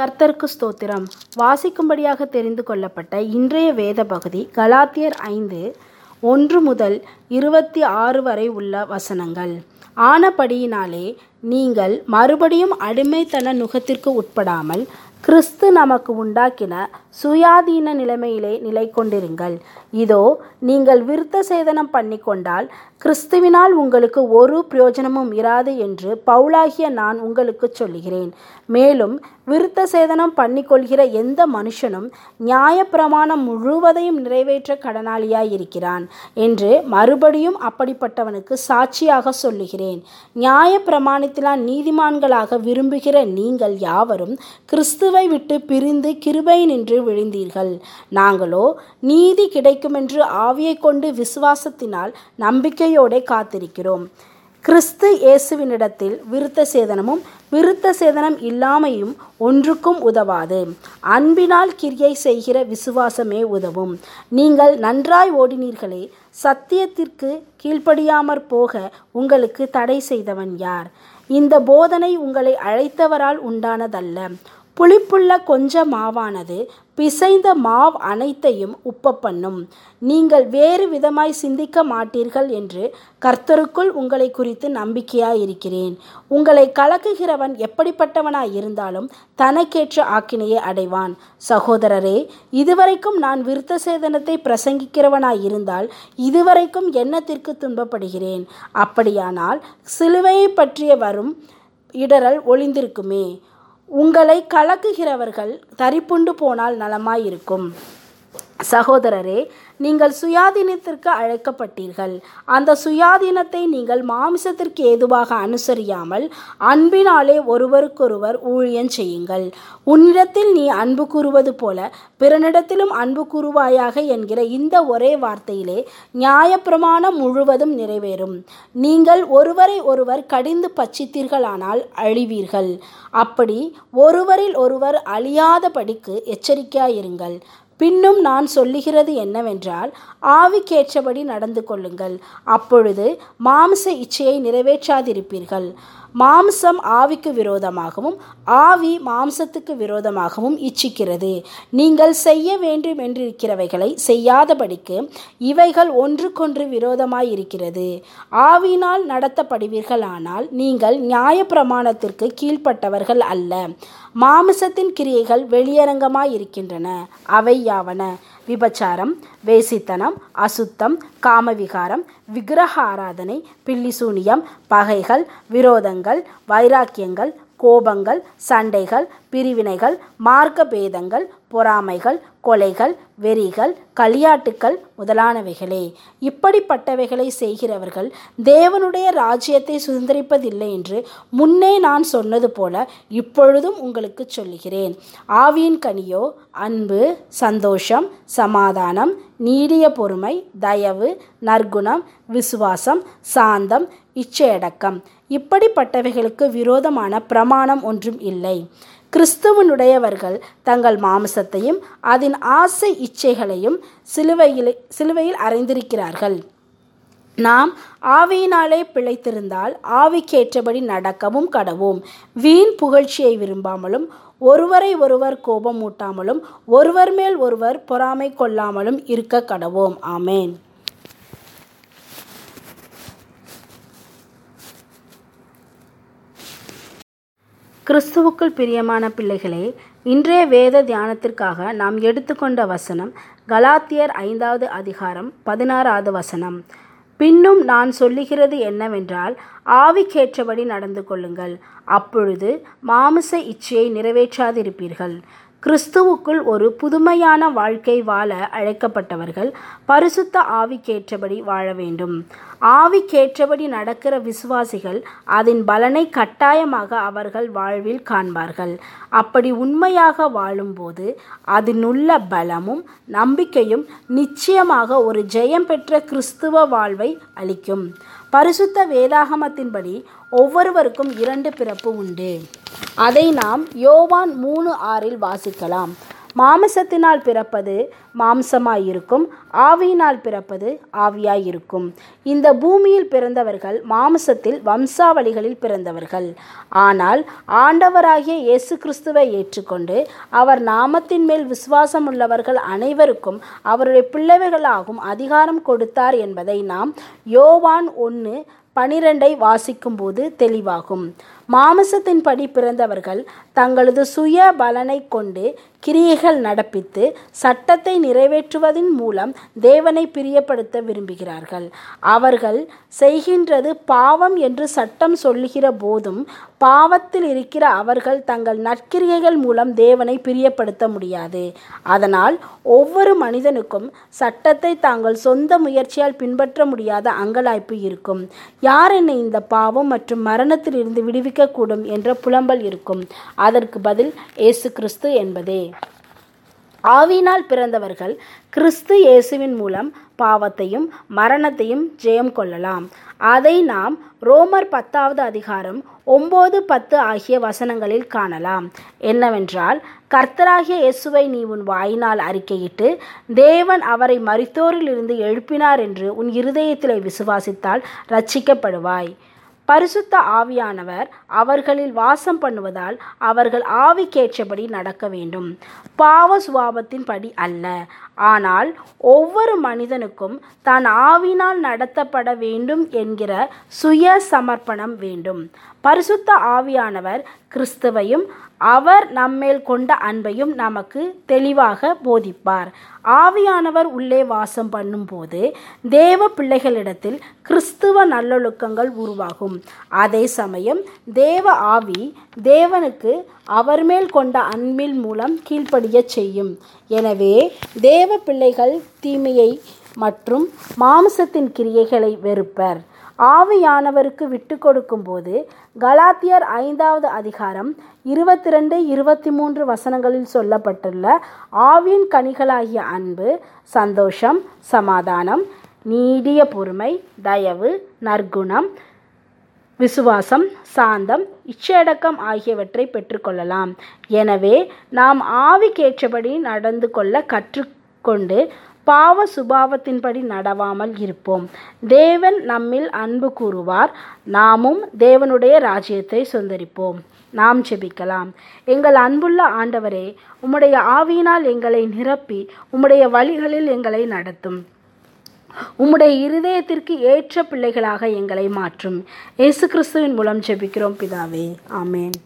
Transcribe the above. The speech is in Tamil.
கர்த்தருக்கு ஸ்தோத்திரம். வாசிக்கும்படியாக தெரிந்து கொள்ளப்பட்ட இன்றைய வேத பகுதி கலாத்தியர் ஐந்து ஒன்று முதல் இருபத்தி ஆறு வரை உள்ள வசனங்கள். ஆனபடியினாலே நீங்கள் மறுபடியும் அடிமைத்தன நுகத்திற்கு உட்படாமல் கிறிஸ்து நமக்கு உண்டாக்கின சுயாதீன நிலைமையிலே நிலை கொண்டிருங்கள் இதோ நீங்கள் விருத்த சேதனம் பண்ணிக்கொண்டால் கிறிஸ்துவினால் உங்களுக்கு ஒரு பிரயோஜனமும் இராது என்று பவுலாகிய நான் உங்களுக்கு சொல்லுகிறேன். மேலும் விருத்த சேதனம் பண்ணிக்கொள்கிற எந்த மனுஷனும் நியாயப்பிரமாணம் முழுவதையும் நிறைவேற்ற கடனாளியாயிருக்கிறான் என்று மறுபடியும் அப்படிப்பட்டவனுக்கு சாட்சியாக சொல்லுகிறேன். நியாய பிரமாணத்தினால் நீதிமான்களாக விரும்புகிற நீங்கள் யாவரும் கிறிஸ்துவை விட்டு பிரிந்து கிருபை நின்று விழுந்தீர்கள். நாங்களோ நீதி கிடைக்குமென்று ஆவியை கொண்டு விசுவாசத்தினால் நம்பிக்கையோடு காத்திருக்கிறோம். கிறிஸ்து இயேசுவினிடத்தில் விருத்த சேதனமும் விருத்த சேதனம் இல்லாமையும் ஒன்றுக்கும் உதவாது. அன்பினால் கிரியை செய்கிற விசுவாசமே உதவும். நீங்கள் நன்றாய் ஓடினீர்களே சத்தியத்திற்கு கீழ்ப்படியாமற் போக உங்களுக்கு தடை செய்தவன் யார்? இந்த போதனை உங்களை அழைத்தவரால் உண்டானதல்ல. புளிப்புள்ள கொஞ்ச மாவானது பிசைந்த மாவ் அனைத்தையும் உப்ப பண்ணும். நீங்கள் வேறு விதமாய் சிந்திக்க மாட்டீர்கள் என்று கர்த்தருக்குள் உங்களை குறித்து நம்பிக்கையாய் இருக்கிறேன் உங்களை கலக்குகிறவன் எப்படிப்பட்டவனாய் இருந்தாலும் தனக்கேற்ற ஆக்கினையை அடைவான். சகோதரரே இதுவரைக்கும் நான் விருத்த சேதனத்தை பிரசங்கிக்கிறவனாய் இருந்தால் இதுவரைக்கும் எண்ணத்திற்கு துன்பப்படுகிறேன்? அப்படியானால் சிலுவையை பற்றிய வரும் இடரல் ஒளிந்திருக்குமே. உங்களை கலக்குகிறவர்கள் தரிப்புண்டு போனால் நலமாயிருக்கும். சகோதரரே நீங்கள் சுயாதீனத்திற்கு அழைக்கப்பட்டீர்கள். அந்த சுயாதீனத்தை நீங்கள் மாமிசத்திற்கு ஏதுவாக அனுசரியாமல் அன்பினாலே ஒருவருக்கொருவர் ஊழியம் செய்யுங்கள். உன்னிடத்தில் நீ அன்பு கூறுவது போல பிறனிடத்திலும் அன்பு கூறுவாயாக என்கிற இந்த ஒரே வார்த்தையிலே நியாயப்பிரமாணம் முழுவதும் நிறைவேறும். நீங்கள் ஒருவரை ஒருவர் கடிந்து பச்சித்தீர்களானால் அழிவீர்கள். அப்படி ஒருவரில் ஒருவர் அழியாதபடிக்கு எச்சரிக்கையாயிருங்கள். பின்னும் நான் சொல்லுகிறது என்னவென்றால் ஆவிக்கேற்றபடி நடந்து கொள்ளுங்கள். அப்பொழுது மாம்ச இச்சையை நிறைவேற்றாதிருப்பீர்கள். மாம்சம் ஆவிக்கு விரோதமாகவும் ஆவி மாம்சத்துக்கு விரோதமாகவும் இச்சிக்கிறது. நீங்கள் செய்ய வேண்டும் என்றிருக்கிறவைகளை செய்யாதபடிக்கு இவைகள் ஒன்றுக்கொன்று விரோதமாயிருக்கிறது. ஆவினால் நடத்தப்படுவீர்களானால் நீங்கள் நியாய பிரமாணத்திற்கு கீழ்ப்பட்டவர்கள் அல்ல. மாமிசத்தின் கிரியைகள் வெளியரங்கமாயிருக்கின்றன. அவை யாவன? விபச்சாரம் வேசித்தனம் அசுத்தம் காமவிகாரம் விக்கிரக ஆராதனை பில்லிசூனியம் பகைகள் விரோதங்கள் வைராக்கியங்கள் கோபங்கள் சண்டைகள் பிரிவினைகள் மார்க்க பேதங்கள் பொறாமைகள் கொலைகள் வெறிகள் களியாட்டுக்கள் முதலானவைகளே. இப்படிப்பட்டவைகளை செய்கிறவர்கள் தேவனுடைய ராஜ்யத்தை சுதந்திரிப்பதில்லை என்று முன்னே நான் சொன்னது போல இப்பொழுதும் உங்களுக்கு சொல்லுகிறேன். ஆவியின் கனியோ அன்பு சந்தோஷம் சமாதானம் நீடிய பொறுமை தயவு நற்குணம் விசுவாசம் சாந்தம் இச்சையடக்கம். இப்படிப்பட்டவைகளுக்கு விரோதமான பிரமாணம் ஒன்றும் இல்லை. கிறிஸ்துவனுடையவர்கள் தங்கள் மாம்சத்தையும் அதன் ஆசை இச்சைகளையும் சிலுவையில் சிலுவையில் அறைந்திருக்கிறார்கள். நாம் ஆவியினாலே பிழைத்திருந்தால் ஆவிக்கேற்றபடி நடக்கவும் கடவோம். வீண் புகழ்ச்சியை விரும்பாமலும் ஒருவரை ஒருவர் கோபமூட்டாமலும் ஒருவர் மேல் ஒருவர் பொறாமை கொள்ளாமலும் இருக்க கடவோம். ஆமேன். கிறிஸ்துவுக்குள் பிரியமான பிள்ளைகளே இன்றைய வேத தியானத்திற்காக நாம் எடுத்துக்கொண்ட வசனம் கலாத்தியர் ஐந்தாவது அதிகாரம் பதினாறாவது வசனம். பின்னும் நான் சொல்லுகிறது என்னவென்றால் ஆவிக்கேற்றபடி நடந்து கொள்ளுங்கள். அப்பொழுது மாமிச இச்சையை நிறைவேற்றாதிருப்பீர்கள். கிறிஸ்துவுக்குள் ஒரு புதுமையான வாழ்க்கை வாழ அழைக்கப்பட்டவர்கள் பரிசுத்த ஆவிக்கேற்றபடி வாழ வேண்டும். ஆவிக்கேற்றபடி நடக்கிற விசுவாசிகள் அதன் பலனை கட்டாயமாக அவர்கள் வாழ்வில் காண்பார்கள். அப்படி உண்மையாக வாழும்போது அதனுள்ள பலமும் நம்பிக்கையும் நிச்சயமாக ஒரு ஜெயம் பெற்ற கிறிஸ்துவ வாழ்வை அளிக்கும். பரிசுத்த வேதாகமத்தின்படி ஒவ்வொருவருக்கும் இரண்டு பிறப்பு உண்டு. அதை நாம் யோவான் மூணு ஆறில் வாசிக்கலாம். மாமிசத்தினால் பிறப்பது மாம்சமாயிருக்கும் ஆவியினால் பிறப்பது ஆவியாயிருக்கும். இந்த பூமியில் பிறந்தவர்கள் மாம்சத்தில் வம்சாவளிகளில் பிறந்தவர்கள். ஆனால் ஆண்டவராகிய இயேசு கிறிஸ்துவை ஏற்றுக்கொண்டு அவர் நாமத்தின் மேல் விசுவாசம் உள்ளவர்கள் அனைவருக்கும் அவருடைய பிள்ளைகளாகும் அதிகாரம் கொடுத்தார் என்பதை நாம் யோவான் ஒன்று பனிரெண்டை வாசிக்கும்போது தெளிவாகும். மாமிசத்தின்படி பிறந்தவர்கள் தங்களது சுய பலனை கொண்டு கிரியைகள் நடப்பித்து சட்டத்தை நிறைவேற்றுவதன் மூலம் தேவனை பிரியப்படுத்த விரும்புகிறார்கள். அவர்கள் செய்கின்றது பாவம் என்று சட்டம் சொல்லுகிற போதும் பாவத்தில் இருக்கிற அவர்கள் தங்கள் நற்கிரியைகள் மூலம் தேவனை பிரியப்படுத்த முடியாது. அதனால் ஒவ்வொரு மனிதனுக்கும் சட்டத்தை தாங்கள் சொந்த முயற்சியால் பின்பற்ற முடியாத அங்கலாய்ப்பு இருக்கும். யார் என்னை இந்த பாவம் மற்றும் மரணத்தில் இருந்து விடுவிக்கக்கூடும் என்ற புலம்பல் இருக்கும். அதற்கு பதில் இயேசு கிறிஸ்து என்பதே. ஆவியினால் பிறந்தவர்கள் கிறிஸ்து இயேசுவின் மூலம் பாவத்தையும் மரணத்தையும் ஜெயம் கொள்ளலாம். அதை நாம் ரோமர் பத்தாவது அதிகாரம் ஒம்பது பத்து ஆகிய வசனங்களில் காணலாம். என்னவென்றால் கர்த்தராகிய இயேசுவை நீ உன் வாயினால் அறிக்கையிட்டு தேவன் அவரை மரித்தோரிலிருந்து எழுப்பினார் என்று உன் இருதயத்தில் விசுவாசித்தால் ரட்சிக்கப்படுவாய். பரிசுத்த ஆவியானவர் அவர்களில் வாசம் பண்ணுவதால் அவர்கள் ஆவிக்கேற்றபடி நடக்க வேண்டும். பாவ சுபாவத்தின் படி அல்ல. ஆனால் ஒவ்வொரு மனிதனுக்கும் தான் ஆவினால் நடத்தப்பட வேண்டும் என்கிற சுய சமர்ப்பணம் வேண்டும். பரிசுத்த ஆவியானவர் கிறிஸ்துவையும் அவர் நம்மேல் கொண்ட அன்பையும் நமக்கு தெளிவாக போதிப்பார். ஆவியானவர் உள்ளே வாசம் பண்ணும்போது தேவ பிள்ளைகளிடத்தில் கிறிஸ்துவ நல்லொழுக்கங்கள் உருவாகும். அதே சமயம் தேவ ஆவி தேவனுக்கு அவர் மேல் கொண்ட அன்பில் மூலம் கீழ்ப்படிய செய்யும். எனவே தேவ பிள்ளைகள் தீமையை மற்றும் மாம்சத்தின் கிரியைகளை வெறுப்பர். ஆவியானவருக்கு விட்டு கொடுக்கும்போது கலாத்தியர் ஐந்தாவது அதிகாரம் இருபத்தி ரெண்டு இருபத்தி மூன்று வசனங்களில் சொல்லப்பட்டுள்ள ஆவியின் கனிகளாகிய அன்பு சந்தோஷம் சமாதானம் நீடிய பொறுமை தயவு நற்குணம் விசுவாசம் சாந்தம் இச்சையடக்கம் ஆகியவற்றை பெற்றுக்கொள்ளலாம். எனவே நாம் ஆவிக்கேற்றபடி நடந்து கொள்ள கற்றுக்கொண்டு பாவ சுபாவத்தின்படி நடவாமல் இருப்போம். தேவன் நம்மில் அன்பு கூறுவார். நாமும் தேவனுடைய ராஜ்யத்தை சொந்தரிப்போம் நாம் ஜெபிக்கலாம். எங்கள் அன்புள்ள ஆண்டவரே உம்முடைய ஆவியினால் எங்களை நிரப்பி உம்முடைய வழிகளில் எங்களை நடத்தும். உம்முடைய இருதயத்திற்கு ஏற்ற பிள்ளைகளாக எங்களை மாற்றும். இயேசு கிறிஸ்துவின் மூலம் ஜெபிக்கிறோம் பிதாவே. ஆமேன்.